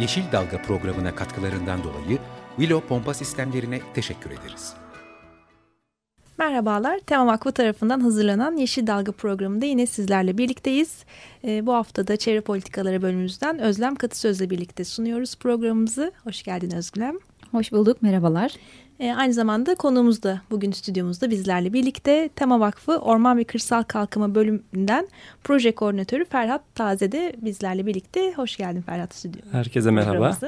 Yeşil Dalga programına katkılarından dolayı Willow Pompa Sistemlerine teşekkür ederiz. Merhabalar, Tema Vakfı tarafından hazırlanan Yeşil Dalga programında yine sizlerle birlikteyiz. Ee, bu hafta da Çevre Politikaları bölümümüzden Özlem Katısöz'le birlikte sunuyoruz programımızı. Hoş geldin Özlem. Hoş bulduk, merhabalar. Ee, aynı zamanda konuğumuz da bugün stüdyomuzda bizlerle birlikte Tema Vakfı Orman ve Kırsal Kalkınma bölümünden proje koordinatörü Ferhat Taze de bizlerle birlikte. Hoş geldin Ferhat stüdyomuza. Herkese merhaba.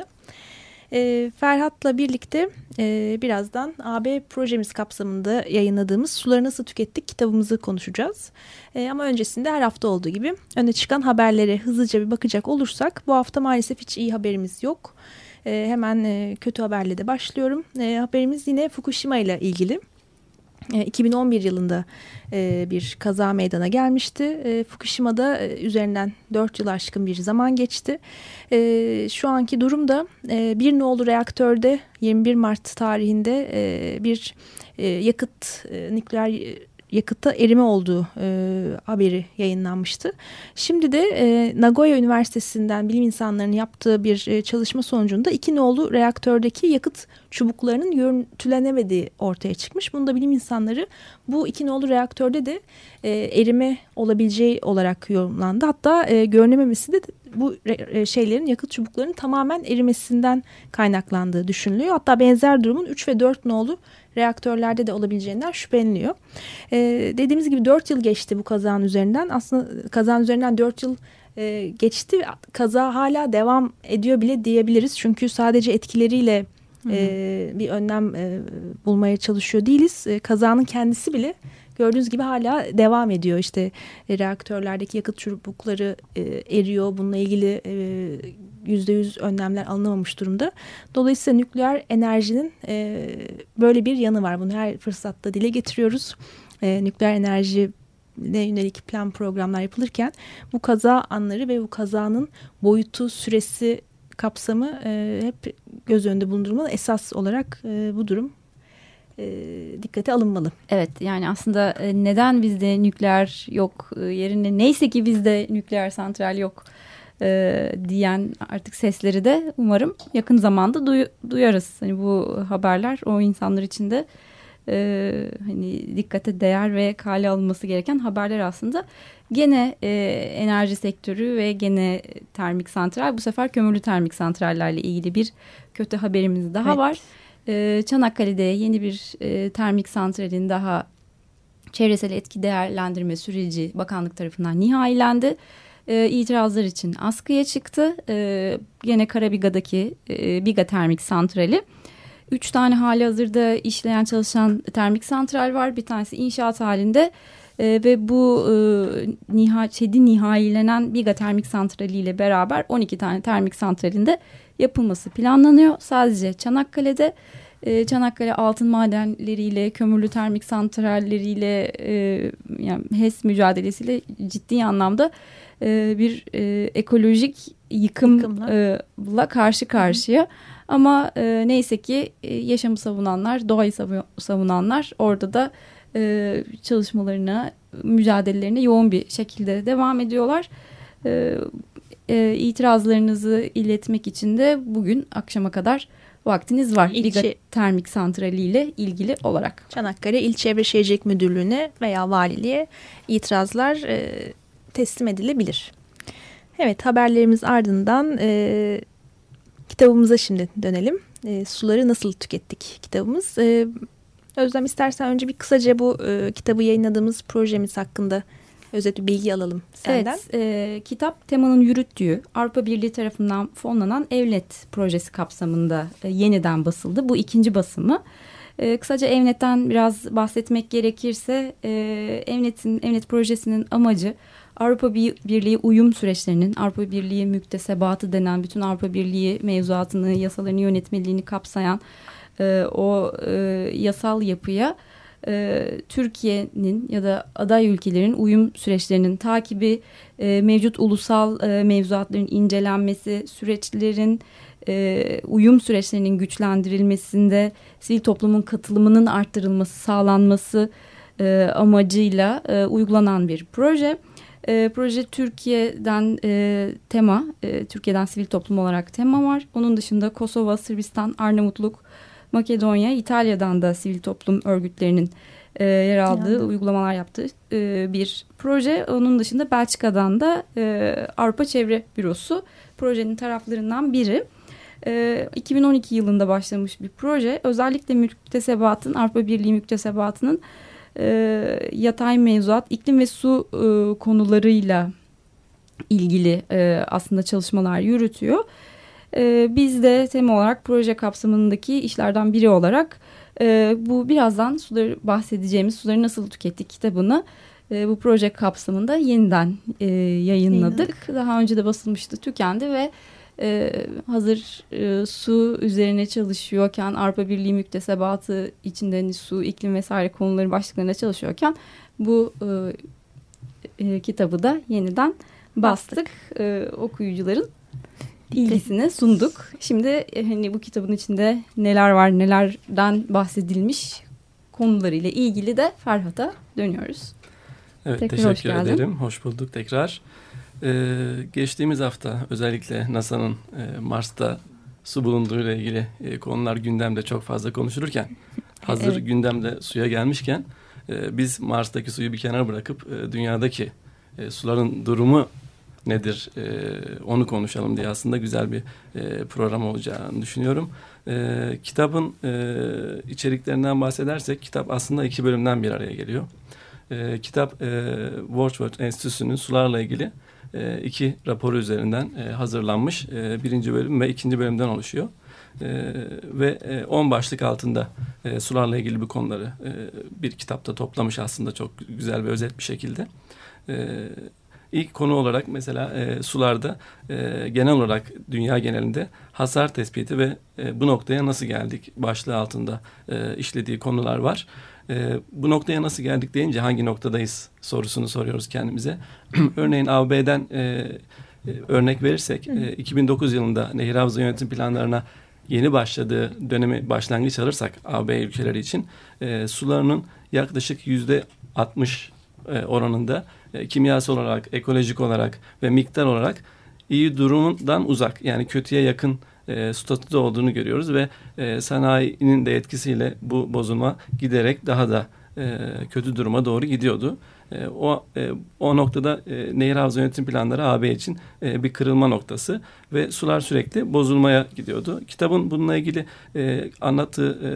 E, Ferhat'la birlikte e, birazdan AB projemiz kapsamında yayınladığımız Suları Nasıl Tükettik kitabımızı konuşacağız. E, ama öncesinde her hafta olduğu gibi öne çıkan haberlere hızlıca bir bakacak olursak bu hafta maalesef hiç iyi haberimiz yok. E, hemen e, kötü haberle de başlıyorum. E, haberimiz yine Fukushima ile ilgili. 2011 yılında bir kaza meydana gelmişti. Fukushima'da üzerinden 4 yıl aşkın bir zaman geçti. Şu anki durumda bir nolu reaktörde 21 Mart tarihinde bir yakıt nükleer yakıtta erime olduğu e, haberi yayınlanmıştı. Şimdi de e, Nagoya Üniversitesi'nden bilim insanlarının yaptığı bir e, çalışma sonucunda iki nolu reaktördeki yakıt çubuklarının görüntülenemediği ortaya çıkmış. Bunu da bilim insanları bu iki nolu reaktörde de e, erime olabileceği olarak yorumlandı. Hatta e, görünememesi de bu e, şeylerin yakıt çubuklarının tamamen erimesinden kaynaklandığı düşünülüyor. Hatta benzer durumun 3 ve 4 nolu reaktörlerde de olabileceğinden şüpheleniyor. E, dediğimiz gibi 4 yıl geçti bu kazanın üzerinden. Aslında kazanın üzerinden 4 yıl e, geçti. Kaza hala devam ediyor bile diyebiliriz. Çünkü sadece etkileriyle e, bir önlem e, bulmaya çalışıyor değiliz. E, kazanın kendisi bile gördüğünüz gibi hala devam ediyor. İşte e, reaktörlerdeki yakıt çubukları e, eriyor. Bununla ilgili e, yüzde yüz önlemler alınamamış durumda. Dolayısıyla nükleer enerjinin e, böyle bir yanı var. Bunu her fırsatta dile getiriyoruz. E, nükleer enerji ne yönelik plan programlar yapılırken bu kaza anları ve bu kazanın boyutu, süresi, kapsamı e, hep göz önünde bulundurulmalı. Esas olarak e, bu durum e, dikkate alınmalı. Evet yani aslında e, neden bizde nükleer yok e, yerine neyse ki bizde nükleer santral yok e, diyen artık sesleri de umarım yakın zamanda duy, duyarız. Hani bu haberler o insanlar için de e, hani dikkate değer ve kale alınması gereken haberler aslında. Gene e, enerji sektörü ve gene termik santral bu sefer kömürlü termik santrallerle ilgili bir kötü haberimiz daha evet. var. E, Çanakkale'de yeni bir e, termik santralin daha çevresel etki değerlendirme süreci bakanlık tarafından nihailendi e, itirazlar için askıya çıktı. E, gene Karabiga'daki e, Biga Termik Santrali. Üç tane hali hazırda işleyen çalışan termik santral var. Bir tanesi inşaat halinde e, ve bu e, niha, ÇED'i nihailenen Biga Termik Santrali ile beraber 12 tane termik santralinde yapılması planlanıyor. Sadece Çanakkale'de e, Çanakkale altın madenleriyle, kömürlü termik santralleriyle, e, yani HES mücadelesiyle ciddi anlamda e, bir e, ekolojik yıkımla e, karşı karşıya. Hı. Ama e, neyse ki e, yaşamı savunanlar, doğayı savunanlar orada da e, çalışmalarına, mücadelelerine yoğun bir şekilde devam ediyorlar. E, e, itirazlarınızı iletmek için de bugün akşama kadar vaktiniz var. İlçe, Liga Termik Santrali ile ilgili olarak. Çanakkale İl Çevre Şehircilik Müdürlüğü'ne veya valiliğe itirazlar e, teslim edilebilir. Evet haberlerimiz ardından e, kitabımıza şimdi dönelim. E, suları nasıl tükettik kitabımız. E, Özlem istersen önce bir kısaca bu e, kitabı yayınladığımız projemiz hakkında özet bilgi alalım senden. Evet, e, kitap temanın yürüttüğü Avrupa Birliği tarafından fonlanan Evnet projesi kapsamında e, yeniden basıldı. Bu ikinci basımı. E, kısaca Evnet'ten biraz bahsetmek gerekirse e, Evnet'in Evnet projesinin amacı Avrupa Birliği uyum süreçlerinin, Avrupa Birliği müktesebatı denen bütün Avrupa Birliği mevzuatını, yasalarını, yönetmeliğini kapsayan e, o e, yasal yapıya e, Türkiye'nin ya da aday ülkelerin uyum süreçlerinin takibi, e, mevcut ulusal e, mevzuatların incelenmesi, süreçlerin e, uyum süreçlerinin güçlendirilmesinde sivil toplumun katılımının arttırılması, sağlanması e, amacıyla e, uygulanan bir proje. E, proje Türkiye'den e, tema, e, Türkiye'den sivil toplum olarak tema var. Onun dışında Kosova, Sırbistan, Arnavutluk, Makedonya, İtalya'dan da sivil toplum örgütlerinin e, yer aldığı, yani. uygulamalar yaptığı e, bir proje. Onun dışında Belçika'dan da e, Avrupa Çevre Bürosu projenin taraflarından biri. E, 2012 yılında başlamış bir proje. Özellikle müktesebatın, Avrupa Birliği müktesebatının e, yatay mevzuat, iklim ve su e, konularıyla ilgili e, aslında çalışmalar yürütüyor. E, biz de tema olarak proje kapsamındaki işlerden biri olarak e, bu birazdan suları bahsedeceğimiz suları nasıl tükettik kitabını e, bu proje kapsamında yeniden e, yayınladık. Yayınladık. Daha önce de basılmıştı, tükendi ve e, hazır e, su üzerine çalışıyorken Avrupa Birliği müktesebatı içinde hani su, iklim vesaire konuları başlıklarında çalışıyorken bu e, e, kitabı da yeniden bastık. bastık. E, okuyucuların ilgisine sunduk. Şimdi e, hani bu kitabın içinde neler var, nelerden bahsedilmiş konularıyla ilgili de Ferhat'a dönüyoruz. Evet, tekrar teşekkür hoş ederim. Hoş bulduk tekrar. Ee, geçtiğimiz hafta özellikle NASA'nın e, Mars'ta su bulunduğuyla ilgili e, konular gündemde çok fazla konuşulurken hazır evet. gündemde suya gelmişken e, biz Mars'taki suyu bir kenara bırakıp e, dünyadaki e, suların durumu nedir e, onu konuşalım diye aslında güzel bir e, program olacağını düşünüyorum. E, kitabın e, içeriklerinden bahsedersek kitap aslında iki bölümden bir araya geliyor. E, kitap e, Wordsworth Enstitüsü'nün sularla ilgili e, iki raporu üzerinden e, hazırlanmış e, birinci bölüm ve ikinci bölümden oluşuyor. E, ve e, 10 başlık altında e, sularla ilgili bir konuları e, bir kitapta toplamış aslında çok güzel ve özet bir şekilde. E, ilk konu olarak mesela e, sularda e, genel olarak dünya genelinde hasar tespiti ve e, bu noktaya nasıl geldik başlığı altında e, işlediği konular var. E, bu noktaya nasıl geldik deyince hangi noktadayız sorusunu soruyoruz kendimize. Örneğin AB'den e, e, örnek verirsek e, 2009 yılında Nehir Havza Yönetim Planlarına yeni başladığı dönemi başlangıç alırsak AB ülkeleri için e, sularının yaklaşık yüzde 60 e, oranında e, kimyasal olarak, ekolojik olarak ve miktar olarak iyi durumundan uzak yani kötüye yakın e, statüde olduğunu görüyoruz ve e, sanayinin de etkisiyle bu bozulma giderek daha da e, kötü duruma doğru gidiyordu. E, o e, o noktada e, nehir havza yönetim planları AB için e, bir kırılma noktası ve sular sürekli bozulmaya gidiyordu. Kitabın bununla ilgili e, anlattığı e,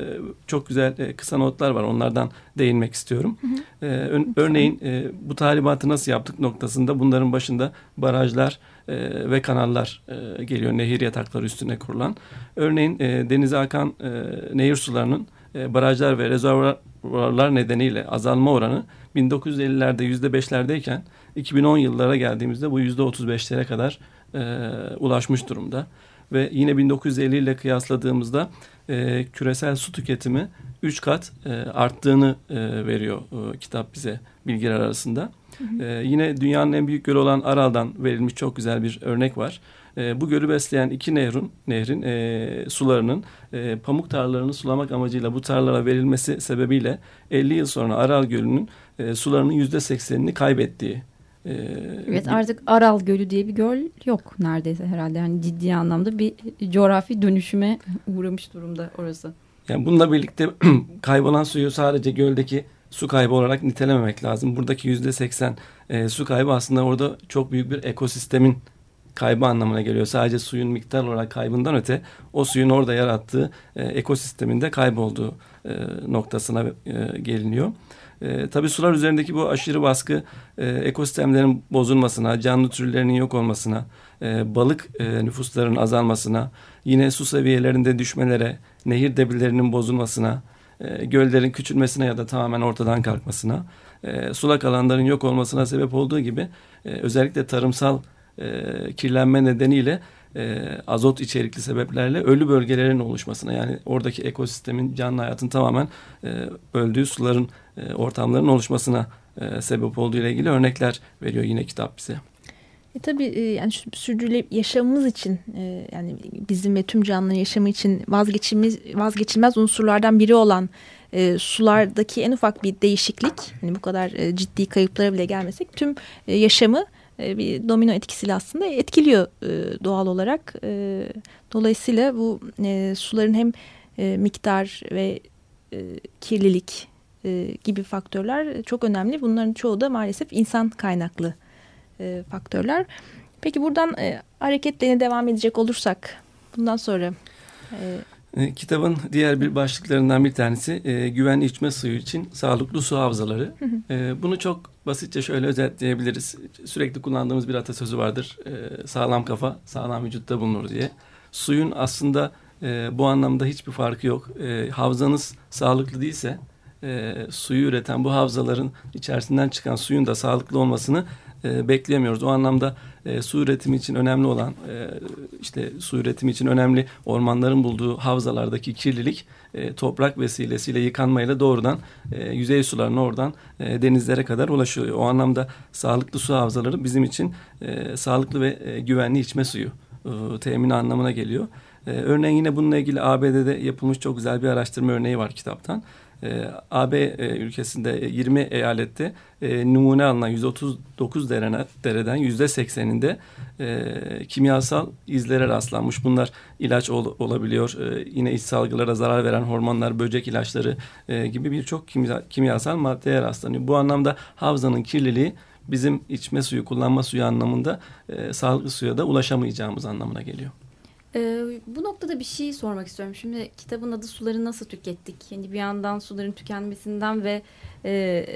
çok güzel e, kısa notlar var. Onlardan değinmek istiyorum. Hı hı. E, ör, örneğin e, bu talimatı nasıl yaptık noktasında bunların başında barajlar e, ve kanallar e, geliyor. Nehir yatakları üstüne kurulan. Örneğin e, denize akan e, nehir sularının e, barajlar ve rezervuarlar nedeniyle azalma oranı 1950'lerde %5'lerdeyken 2010 yıllara geldiğimizde bu %35'lere kadar e, ulaşmış durumda. Ve yine 1950 ile kıyasladığımızda e, küresel su tüketimi 3 kat e, arttığını e, veriyor e, kitap bize bilgiler arasında. Hı hı. E, yine dünyanın en büyük gölü olan Aral'dan verilmiş çok güzel bir örnek var. E, bu gölü besleyen iki nehrin, nehrin e, sularının e, pamuk tarlalarını sulamak amacıyla bu tarlalara verilmesi sebebiyle 50 yıl sonra Aral Gölü'nün e, sularının yüzde seksenini kaybettiği e, evet artık Aral Gölü diye bir göl yok neredeyse herhalde. Yani ciddi anlamda bir coğrafi dönüşüme uğramış durumda orası. Yani bununla birlikte kaybolan suyu sadece göldeki su kaybı olarak nitelememek lazım. Buradaki yüzde seksen e, su kaybı aslında orada çok büyük bir ekosistemin kaybı anlamına geliyor. Sadece suyun miktar olarak kaybından öte o suyun orada yarattığı e, ekosisteminde kaybolduğu e, noktasına e, geliniyor. E, tabii sular üzerindeki bu aşırı baskı e, ekosistemlerin bozulmasına, canlı türlerinin yok olmasına, e, balık e, nüfuslarının azalmasına, yine su seviyelerinde düşmelere, nehir debilerinin bozulmasına, e, göllerin küçülmesine ya da tamamen ortadan kalkmasına e, sulak alanların yok olmasına sebep olduğu gibi e, özellikle tarımsal e, kirlenme nedeniyle e, azot içerikli sebeplerle ölü bölgelerin oluşmasına yani oradaki ekosistemin canlı hayatın tamamen e, öldüğü suların e, ortamların oluşmasına e, sebep olduğu ile ilgili örnekler veriyor yine kitap bize. E tabii e, yani sürdürülebilir yaşamımız için e, yani bizim ve tüm canlıların yaşamı için vazgeçilmez vazgeçilmez unsurlardan biri olan e, sulardaki en ufak bir değişiklik hani bu kadar e, ciddi kayıplara bile gelmesek tüm yaşamı bir domino etkisiyle aslında etkiliyor e, doğal olarak. E, dolayısıyla bu e, suların hem e, miktar ve e, kirlilik e, gibi faktörler çok önemli. Bunların çoğu da maalesef insan kaynaklı e, faktörler. Peki buradan e, hareketlerine devam edecek olursak bundan sonra... E, Kitabın diğer bir başlıklarından bir tanesi e, güvenli içme suyu için sağlıklı su havzaları. E, bunu çok basitçe şöyle özetleyebiliriz. Sürekli kullandığımız bir atasözü vardır. E, sağlam kafa sağlam vücutta bulunur diye. Suyun aslında e, bu anlamda hiçbir farkı yok. E, havzanız sağlıklı değilse e, suyu üreten bu havzaların içerisinden çıkan suyun da sağlıklı olmasını e, bekleyemiyoruz. O anlamda e, su üretimi için önemli olan e, işte su üretimi için önemli ormanların bulduğu havzalardaki kirlilik e, toprak vesilesiyle yıkanmayla doğrudan e, yüzey sularına oradan e, denizlere kadar ulaşıyor. O anlamda sağlıklı su havzaları bizim için e, sağlıklı ve e, güvenli içme suyu e, temini anlamına geliyor. E, örneğin yine bununla ilgili ABD'de yapılmış çok güzel bir araştırma örneği var kitaptan. E, AB e, ülkesinde 20 e, eyalette e, numune alınan 139 derene, dereden %80'inde e, kimyasal izlere rastlanmış. Bunlar ilaç ol, olabiliyor. Yine iç salgılara zarar veren hormonlar, böcek ilaçları gibi birçok kimya, kimyasal maddeye rastlanıyor. Bu anlamda havzanın kirliliği bizim içme suyu, kullanma suyu anlamında e, sağlıklı suya da ulaşamayacağımız anlamına geliyor. Ee, bu noktada bir şey sormak istiyorum. Şimdi kitabın adı Suları Nasıl Tükettik? Yani bir yandan suların tükenmesinden ve e,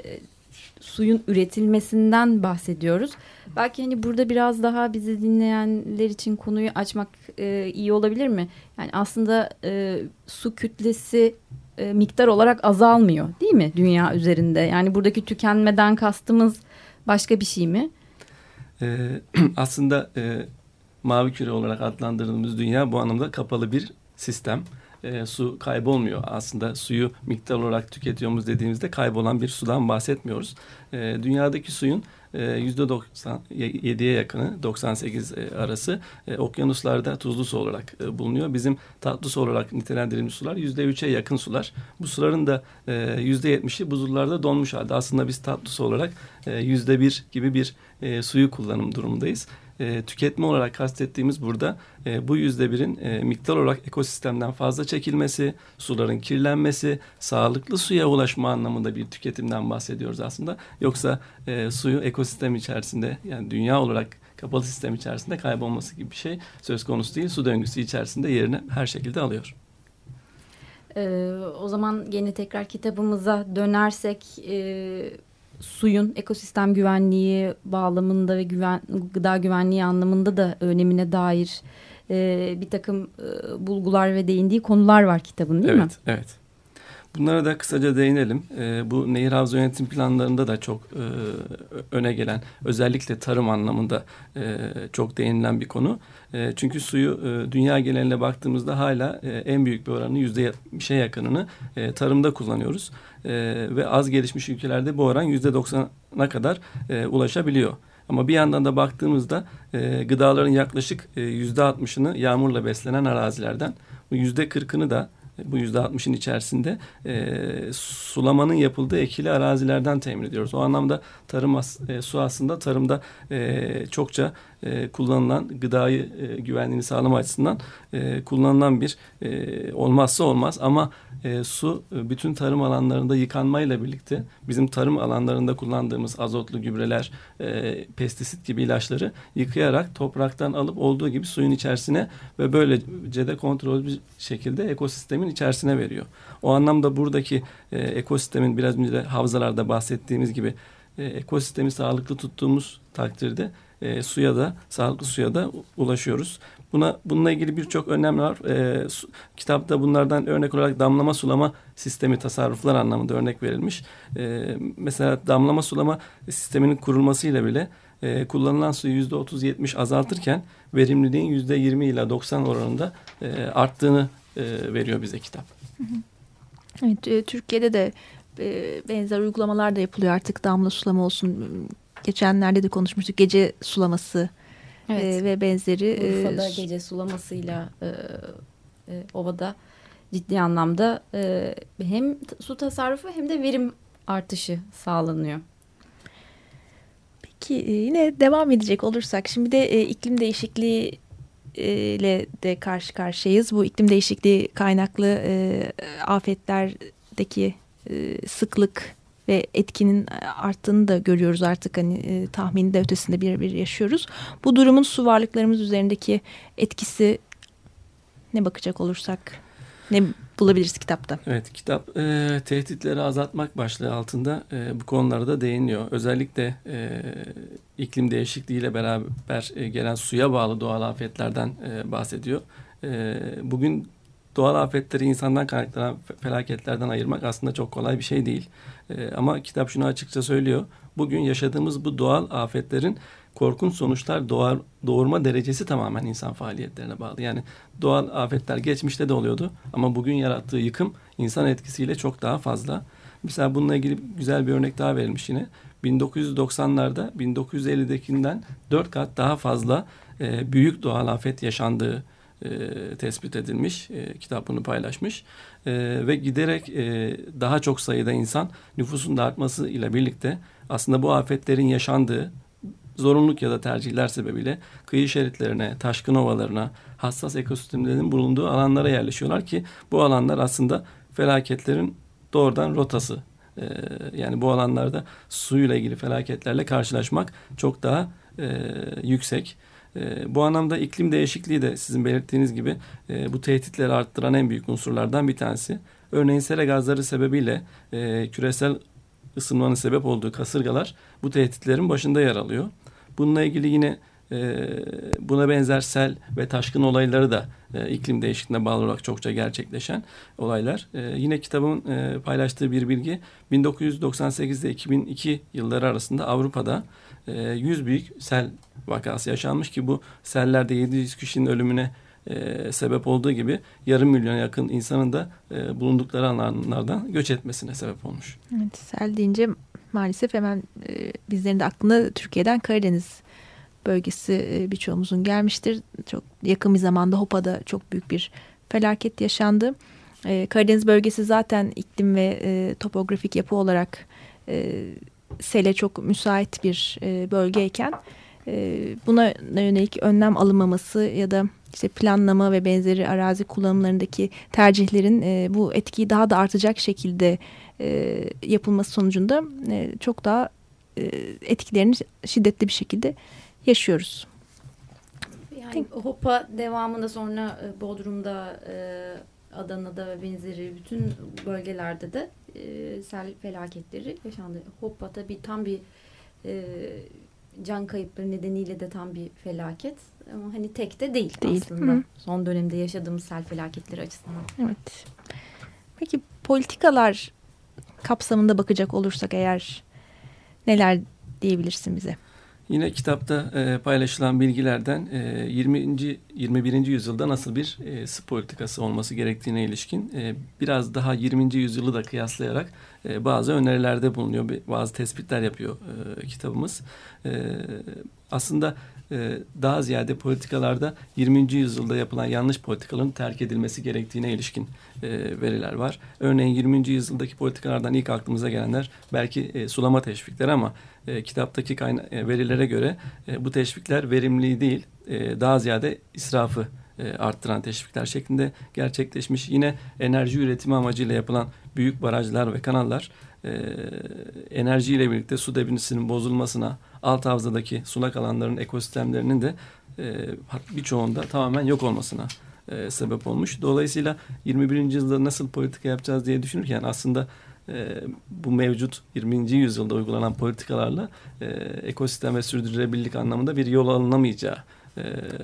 suyun üretilmesinden bahsediyoruz. Belki hani burada biraz daha bizi dinleyenler için konuyu açmak e, iyi olabilir mi? Yani aslında e, su kütlesi e, miktar olarak azalmıyor değil mi dünya üzerinde? Yani buradaki tükenmeden kastımız başka bir şey mi? Ee, aslında e, mavi küre olarak adlandırdığımız dünya bu anlamda kapalı bir sistem. E, su kaybolmuyor. Aslında suyu miktar olarak tüketiyoruz dediğimizde kaybolan bir sudan bahsetmiyoruz. E, dünyadaki suyun yüzde 97'ye yakını 98 e, arası e, okyanuslarda tuzlu su olarak e, bulunuyor. Bizim tatlı su olarak nitelendirilmiş sular yüzde 3'e yakın sular. Bu suların da yüzde 70'i buzullarda donmuş halde. Aslında biz tatlı su olarak yüzde 1 gibi bir suyu kullanım durumundayız e, tüketme olarak kastettiğimiz burada e, bu yüzde birin e, miktar olarak ekosistemden fazla çekilmesi, suların kirlenmesi, sağlıklı suya ulaşma anlamında bir tüketimden bahsediyoruz aslında. Yoksa e, suyu ekosistem içerisinde yani dünya olarak kapalı sistem içerisinde kaybolması gibi bir şey söz konusu değil. Su döngüsü içerisinde yerini her şekilde alıyor. Ee, o zaman yine tekrar kitabımıza dönersek e, suyun ekosistem güvenliği bağlamında ve güven, gıda güvenliği anlamında da önemine dair e, bir takım e, bulgular ve değindiği konular var kitabın değil evet, mi? Evet, evet. Bunlara da kısaca değinelim. E, bu nehir havza yönetim planlarında da çok e, öne gelen, özellikle tarım anlamında e, çok değinilen bir konu. E, çünkü suyu e, dünya geneline baktığımızda hala e, en büyük bir oranı yüzde 70'e yakınını e, tarımda kullanıyoruz. E, ve az gelişmiş ülkelerde bu oran yüzde 90'a kadar e, ulaşabiliyor. Ama bir yandan da baktığımızda e, gıdaların yaklaşık e, yüzde 60'ını yağmurla beslenen arazilerden, yüzde 40'ını da bu yüzde altmışın içerisinde e, sulamanın yapıldığı ekili arazilerden temin ediyoruz. O anlamda tarım as, e, su aslında tarımda e, çokça e, kullanılan gıdayı e, güvenliğini sağlama açısından e, kullanılan bir e, olmazsa olmaz ama e, su e, bütün tarım alanlarında yıkanmayla birlikte bizim tarım alanlarında kullandığımız azotlu gübreler, e, pestisit gibi ilaçları yıkayarak topraktan alıp olduğu gibi suyun içerisine ve böylece de kontrol bir şekilde ekosistemin içerisine veriyor. O anlamda buradaki e, ekosistemin biraz önce de havzalarda bahsettiğimiz gibi e, ekosistemi sağlıklı tuttuğumuz takdirde e, suya da sağlıklı suya da ulaşıyoruz. Buna bununla ilgili birçok önlem var. E, su, kitapta bunlardan örnek olarak damlama sulama sistemi tasarruflar anlamında örnek verilmiş. E, mesela damlama sulama sisteminin kurulmasıyla bile e, kullanılan suyu yüzde otuz yetmiş azaltırken verimliliğin yüzde yirmi ila doksan oranında e, arttığını e, veriyor bize kitap. Evet, e, Türkiye'de de e, benzer uygulamalar da yapılıyor artık damla sulama olsun. Geçenlerde de konuşmuştuk gece sulaması evet. e, ve benzeri. Urfa'da e, gece sulamasıyla e, e, ovada ciddi anlamda e, hem su tasarrufu hem de verim artışı sağlanıyor. Peki e, yine devam edecek olursak şimdi de e, iklim değişikliği ile de karşı karşıyayız. Bu iklim değişikliği kaynaklı e, afetlerdeki e, sıklık ve etkinin arttığını da görüyoruz artık hani e, tahminin de ötesinde bir bir yaşıyoruz. Bu durumun su varlıklarımız üzerindeki etkisi ne bakacak olursak ne bulabiliriz kitapta? Evet kitap e, tehditleri azaltmak başlığı altında e, bu konularda değiniyor. Özellikle e, iklim değişikliğiyle beraber e, gelen suya bağlı doğal afetlerden e, bahsediyor. E, bugün doğal afetleri insandan kaynaklanan felaketlerden ayırmak aslında çok kolay bir şey değil. E, ama kitap şunu açıkça söylüyor. Bugün yaşadığımız bu doğal afetlerin korkunç sonuçlar doğar, doğurma derecesi tamamen insan faaliyetlerine bağlı. Yani doğal afetler geçmişte de oluyordu ama bugün yarattığı yıkım insan etkisiyle çok daha fazla. Mesela bununla ilgili güzel bir örnek daha verilmiş yine. 1990'larda 1950'dekinden dört kat daha fazla e, büyük doğal afet yaşandığı e, tespit edilmiş. E, kitap bunu paylaşmış. E, ve giderek e, daha çok sayıda insan nüfusun da artması ile birlikte aslında bu afetlerin yaşandığı zorunluluk ya da tercihler sebebiyle kıyı şeritlerine, taşkın ovalarına, hassas ekosistemlerin bulunduğu alanlara yerleşiyorlar ki bu alanlar aslında felaketlerin doğrudan rotası. Ee, yani bu alanlarda suyla ilgili felaketlerle karşılaşmak çok daha e, yüksek. E, bu anlamda iklim değişikliği de sizin belirttiğiniz gibi e, bu tehditleri arttıran en büyük unsurlardan bir tanesi. Örneğin sera gazları sebebiyle e, küresel ısınmanın sebep olduğu kasırgalar bu tehditlerin başında yer alıyor. Bununla ilgili yine e, buna benzer sel ve taşkın olayları da e, iklim değişikliğine bağlı olarak çokça gerçekleşen olaylar. E, yine kitabın e, paylaştığı bir bilgi 1998 ile 2002 yılları arasında Avrupa'da e, 100 büyük sel vakası yaşanmış ki bu sellerde 700 kişinin ölümüne e, sebep olduğu gibi yarım milyon yakın insanın da bulundukları alanlardan göç etmesine sebep olmuş. Evet, sel deyince maalesef hemen bizlerin de aklına Türkiye'den Karadeniz bölgesi e, birçoğumuzun gelmiştir. Çok yakın bir zamanda Hopa'da çok büyük bir felaket yaşandı. E, Karadeniz bölgesi zaten iklim ve e, topografik yapı olarak sele çok müsait bir bölgeyken buna yönelik önlem alınmaması ya da işte planlama ve benzeri arazi kullanımlarındaki tercihlerin e, bu etkiyi daha da artacak şekilde e, yapılması sonucunda e, çok daha e, etkilerini şiddetli bir şekilde yaşıyoruz. Yani Hopa devamında sonra e, Bodrum'da, e, Adana'da ve benzeri bütün bölgelerde de e, sel felaketleri yaşandı. Hopa tabii tam bir can kayıpları nedeniyle de tam bir felaket. Ama hani tek de değil, değil. aslında. Hı. Son dönemde yaşadığımız sel felaketleri açısından. Evet. Peki politikalar kapsamında bakacak olursak eğer neler diyebilirsin bize? Yine kitapta e, paylaşılan bilgilerden e, 20. 21. yüzyılda nasıl bir e, su politikası olması gerektiğine ilişkin e, biraz daha 20. yüzyılı da kıyaslayarak e, bazı önerilerde bulunuyor, bazı tespitler yapıyor e, kitabımız. E, aslında e, daha ziyade politikalarda 20. yüzyılda yapılan yanlış politikaların terk edilmesi gerektiğine ilişkin e, veriler var. Örneğin 20. yüzyıldaki politikalardan ilk aklımıza gelenler belki e, sulama teşvikleri ama e, kitaptaki kayna e, verilere göre e, bu teşvikler verimli değil, e, daha ziyade israfı e, arttıran teşvikler şeklinde gerçekleşmiş. Yine enerji üretimi amacıyla yapılan büyük barajlar ve kanallar e, enerjiyle birlikte su debinisinin bozulmasına, alt havzadaki sulak alanların ekosistemlerinin de e, birçoğunda tamamen yok olmasına e, sebep olmuş. Dolayısıyla 21. yüzyılda nasıl politika yapacağız diye düşünürken aslında e, bu mevcut 20. yüzyılda uygulanan politikalarla e, ekosistem ve sürdürülebilirlik anlamında bir yol alınamayacağı e,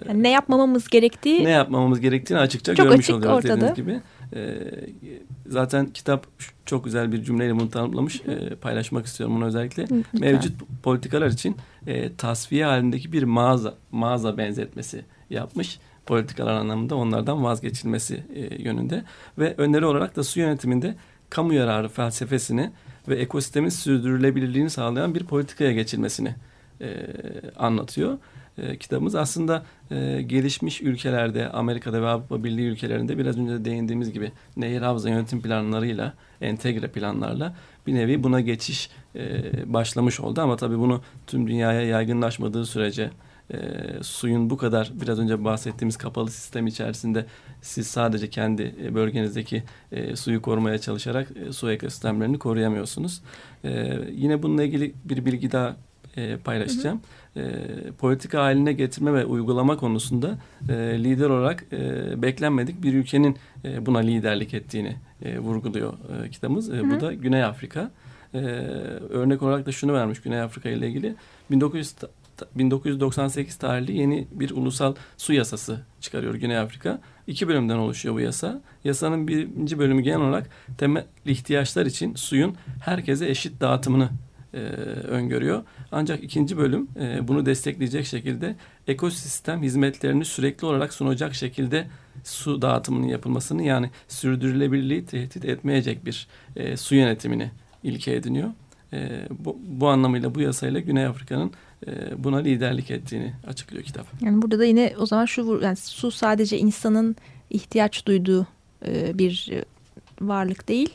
yani ne yapmamamız gerektiği ne yapmamamız gerektiğini açıkça çok görmüş açık oluyoruz ortada. dediğiniz gibi. E, zaten kitap çok güzel bir cümleyle bunu tanımlamış. E, paylaşmak istiyorum bunu özellikle. Lütfen. Mevcut politikalar için e, tasfiye halindeki bir mağaza mağaza benzetmesi yapmış politikalar anlamında onlardan vazgeçilmesi e, yönünde ve öneri olarak da su yönetiminde kamu yararı felsefesini ve ekosistemin sürdürülebilirliğini sağlayan bir politikaya geçilmesini e, anlatıyor. E, kitabımız aslında e, gelişmiş ülkelerde, Amerika'da ve Avrupa Birliği ülkelerinde biraz önce de değindiğimiz gibi nehir havza yönetim planlarıyla, entegre planlarla bir nevi buna geçiş e, başlamış oldu. Ama tabii bunu tüm dünyaya yaygınlaşmadığı sürece e, suyun bu kadar biraz önce bahsettiğimiz kapalı sistem içerisinde siz sadece kendi e, bölgenizdeki e, suyu korumaya çalışarak e, su ekosistemlerini koruyamıyorsunuz. E, yine bununla ilgili bir bilgi daha e, paylaşacağım. Hı hı. E, politika haline getirme ve uygulama konusunda e, lider olarak e, beklenmedik bir ülkenin e, buna liderlik ettiğini e, vurguluyor e, kitabımız. E, bu da Güney Afrika. E, örnek olarak da şunu vermiş Güney Afrika ile ilgili. 1900 1998 tarihli yeni bir ulusal su yasası çıkarıyor Güney Afrika. İki bölümden oluşuyor bu yasa. Yasanın birinci bölümü genel olarak temel ihtiyaçlar için suyun herkese eşit dağıtımını e, öngörüyor. Ancak ikinci bölüm e, bunu destekleyecek şekilde ekosistem hizmetlerini sürekli olarak sunacak şekilde su dağıtımının yapılmasını yani sürdürülebilirliği tehdit etmeyecek bir e, su yönetimini ilke ediniyor. E, bu, bu anlamıyla bu yasayla Güney Afrika'nın buna liderlik ettiğini açıklıyor kitap. Yani burada da yine o zaman şu yani su sadece insanın ihtiyaç duyduğu e, bir e, varlık değil.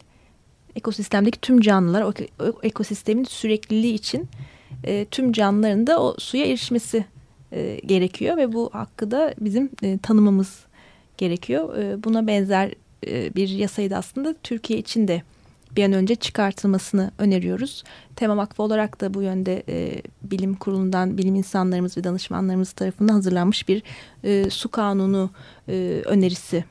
Ekosistemdeki tüm canlılar o ekosistemin sürekliliği için tüm canlıların da o suya erişmesi gerekiyor ve bu hakkı da bizim tanımamız gerekiyor. Buna benzer bir yasayı da aslında Türkiye için de bir an önce çıkartılmasını öneriyoruz. Tema Vakfı olarak da bu yönde e, bilim kurulundan bilim insanlarımız ve danışmanlarımız tarafından hazırlanmış bir e, su kanunu e, önerisi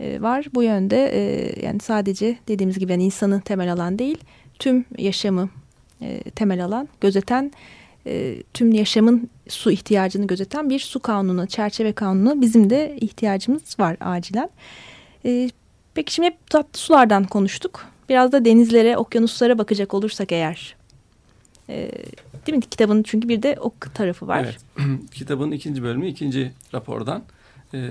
e, var. Bu yönde e, yani sadece dediğimiz gibi yani insanı temel alan değil tüm yaşamı e, temel alan gözeten e, tüm yaşamın su ihtiyacını gözeten bir su kanunu, çerçeve kanunu bizim de ihtiyacımız var acilen. E, peki şimdi hep tatlı sulardan konuştuk. Biraz da denizlere, okyanuslara bakacak olursak eğer. E, değil mi? Kitabın çünkü bir de ok tarafı var. Evet. Kitabın ikinci bölümü ikinci rapordan. E,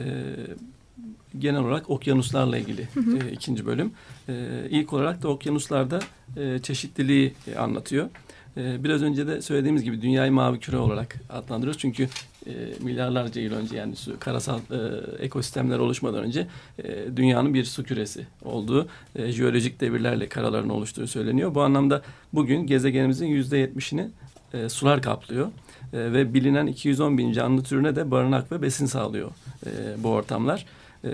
genel olarak okyanuslarla ilgili hı hı. E, ikinci bölüm. E, ilk olarak da okyanuslarda e, çeşitliliği e, anlatıyor. E, biraz önce de söylediğimiz gibi dünyayı mavi küre olarak adlandırıyoruz. Çünkü e, milyarlarca yıl önce yani su, karasal e, ekosistemler oluşmadan önce e, dünyanın bir su küresi olduğu e, jeolojik devirlerle karaların oluştuğu söyleniyor. Bu anlamda bugün gezegenimizin yüzde yetmişini e, sular kaplıyor e, ve bilinen 210 bin canlı türüne de barınak ve besin sağlıyor e, bu ortamlar. E,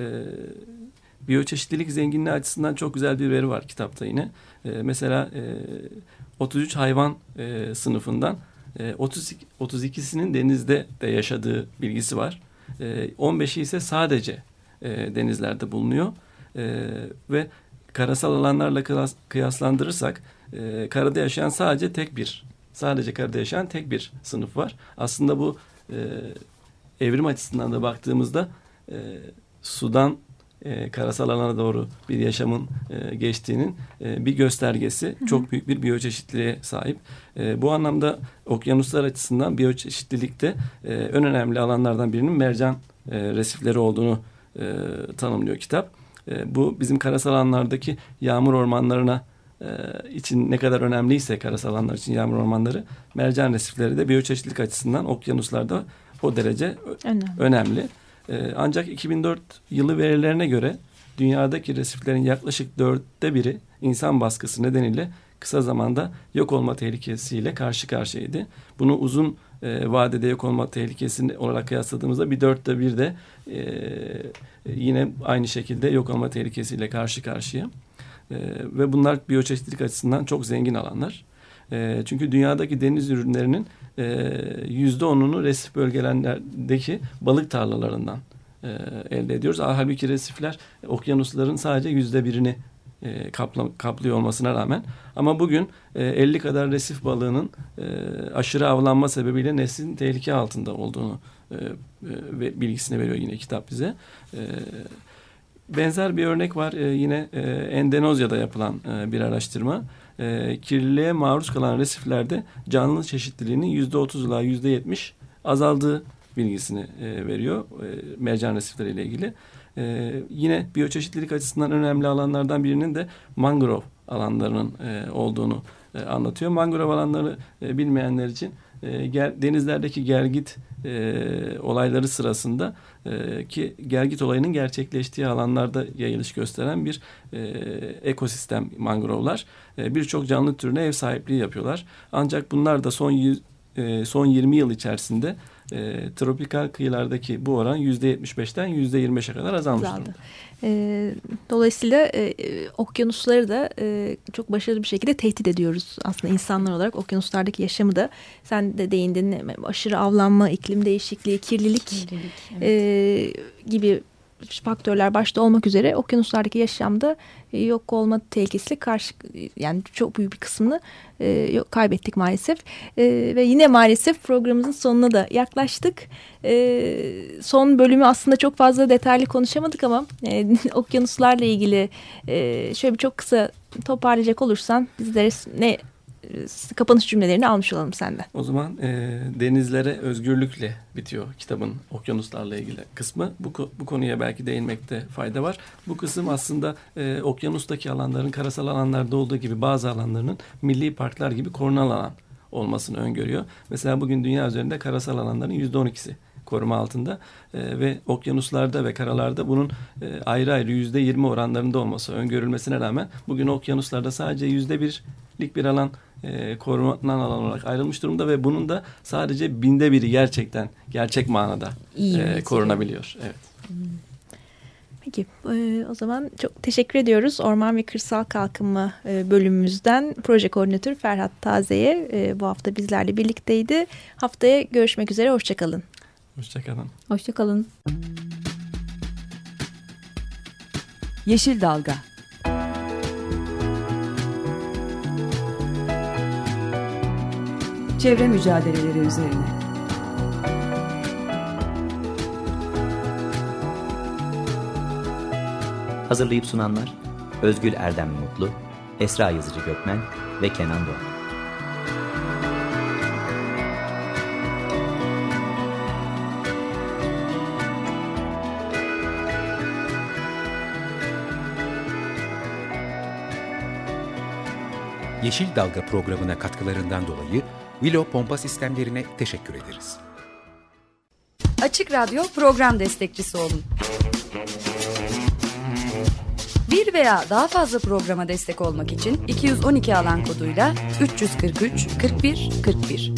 biyoçeşitlilik zenginliği açısından çok güzel bir veri var kitapta yine. E, mesela e, 33 hayvan e, sınıfından e, 32, 32'sinin denizde de yaşadığı bilgisi var. E, 15'i ise sadece e, denizlerde bulunuyor. E, ve karasal alanlarla kıyas, kıyaslandırırsak e, karada yaşayan sadece tek bir sadece karada yaşayan tek bir sınıf var. Aslında bu e, evrim açısından da baktığımızda e, sudan e, karasal alana doğru bir yaşamın e, geçtiğinin e, bir göstergesi. Hı hı. Çok büyük bir biyoçeşitliliğe sahip. E, bu anlamda okyanuslar açısından biyoçeşitlilikte e, en önemli alanlardan birinin mercan e, resifleri olduğunu e, tanımlıyor kitap. E, bu bizim karasal alanlardaki yağmur ormanlarına e, için ne kadar önemliyse karasal alanlar için yağmur ormanları mercan resifleri de biyoçeşitlilik açısından okyanuslarda o derece önemli. önemli. Ee, ancak 2004 yılı verilerine göre dünyadaki resiflerin yaklaşık dörtte biri insan baskısı nedeniyle kısa zamanda yok olma tehlikesiyle karşı karşıyaydı. Bunu uzun e, vadede yok olma tehlikesi olarak kıyasladığımızda bir dörtte bir de e, yine aynı şekilde yok olma tehlikesiyle karşı karşıya. E, ve bunlar biyoçeşitlilik açısından çok zengin alanlar. E, çünkü dünyadaki deniz ürünlerinin e, yüzde onunu resif bölgelerdeki balık tarlalarından e, elde ediyoruz. Halbuki resifler okyanusların sadece yüzde birini e, kaplıyor olmasına rağmen. Ama bugün e, 50 kadar resif balığının aşırı avlanma sebebiyle neslin tehlike altında olduğunu e, bilgisini veriyor yine kitap bize. Benzer bir örnek var yine Endonezya'da yapılan bir araştırma. E, kirliliğe maruz kalan resiflerde canlı çeşitliliğinin yüzde otuz ila yüzde yetmiş azaldığı bilgisini e, veriyor e, mercan resifleriyle ilgili. E, yine biyoçeşitlilik açısından önemli alanlardan birinin de mangrove alanlarının e, olduğunu e, anlatıyor. Mangrove alanları e, bilmeyenler için e, ger, denizlerdeki gergit e, olayları sırasında e, ki gergit olayının gerçekleştiği alanlarda yayılış gösteren bir e, ekosistem mangrovlar. E, Birçok canlı türüne ev sahipliği yapıyorlar. Ancak bunlar da son e, son 20 yıl içerisinde e, tropikal kıyılardaki bu oran %75'ten %25'e kadar azalmış Azaldı. E, dolayısıyla e, e, okyanusları da e, çok başarılı bir şekilde tehdit ediyoruz aslında insanlar olarak. Okyanuslardaki yaşamı da sen de değindin aşırı avlanma, iklim değişikliği, kirlilik, kirlilik evet. e, gibi faktörler başta olmak üzere okyanuslardaki yaşamda e, yok olma tehlikesi karşı yani çok büyük bir kısmını e, kaybettik maalesef e, ve yine maalesef programımızın sonuna da yaklaştık. E, son bölümü aslında çok fazla detaylı konuşamadık ama e, okyanuslarla ilgili e, şöyle bir çok kısa toparlayacak olursan bizlere ne kapanış cümlelerini almış olalım senden. O zaman e, denizlere özgürlükle bitiyor kitabın okyanuslarla ilgili kısmı. Bu, bu konuya belki değinmekte fayda var. Bu kısım aslında e, okyanustaki alanların karasal alanlarda olduğu gibi bazı alanlarının milli parklar gibi korunan alan olmasını öngörüyor. Mesela bugün dünya üzerinde karasal alanların yüzde on ikisi koruma altında e, ve okyanuslarda ve karalarda bunun e, ayrı ayrı yüzde yirmi oranlarında olması öngörülmesine rağmen bugün okyanuslarda sadece yüzde birlik bir alan e, korunan alan olarak ayrılmış durumda ve bunun da sadece binde biri gerçekten gerçek manada e, korunabiliyor. Evet. Peki e, o zaman çok teşekkür ediyoruz Orman ve Kırsal Kalkınma e, bölümümüzden proje koordinatörü Ferhat Taze'ye e, bu hafta bizlerle birlikteydi. Haftaya görüşmek üzere hoşçakalın. Hoşçakalın. Hoşçakalın. Yeşil Dalga Çevre mücadeleleri üzerine. Hazırlayıp sunanlar Özgül Erdem Mutlu, Esra Yazıcı Gökmen ve Kenan Doğan. Yeşil Dalga programına katkılarından dolayı Willow Pompa Sistemlerine teşekkür ederiz. Açık Radyo program destekçisi olun. Bir veya daha fazla programa destek olmak için 212 alan koduyla 343 41 41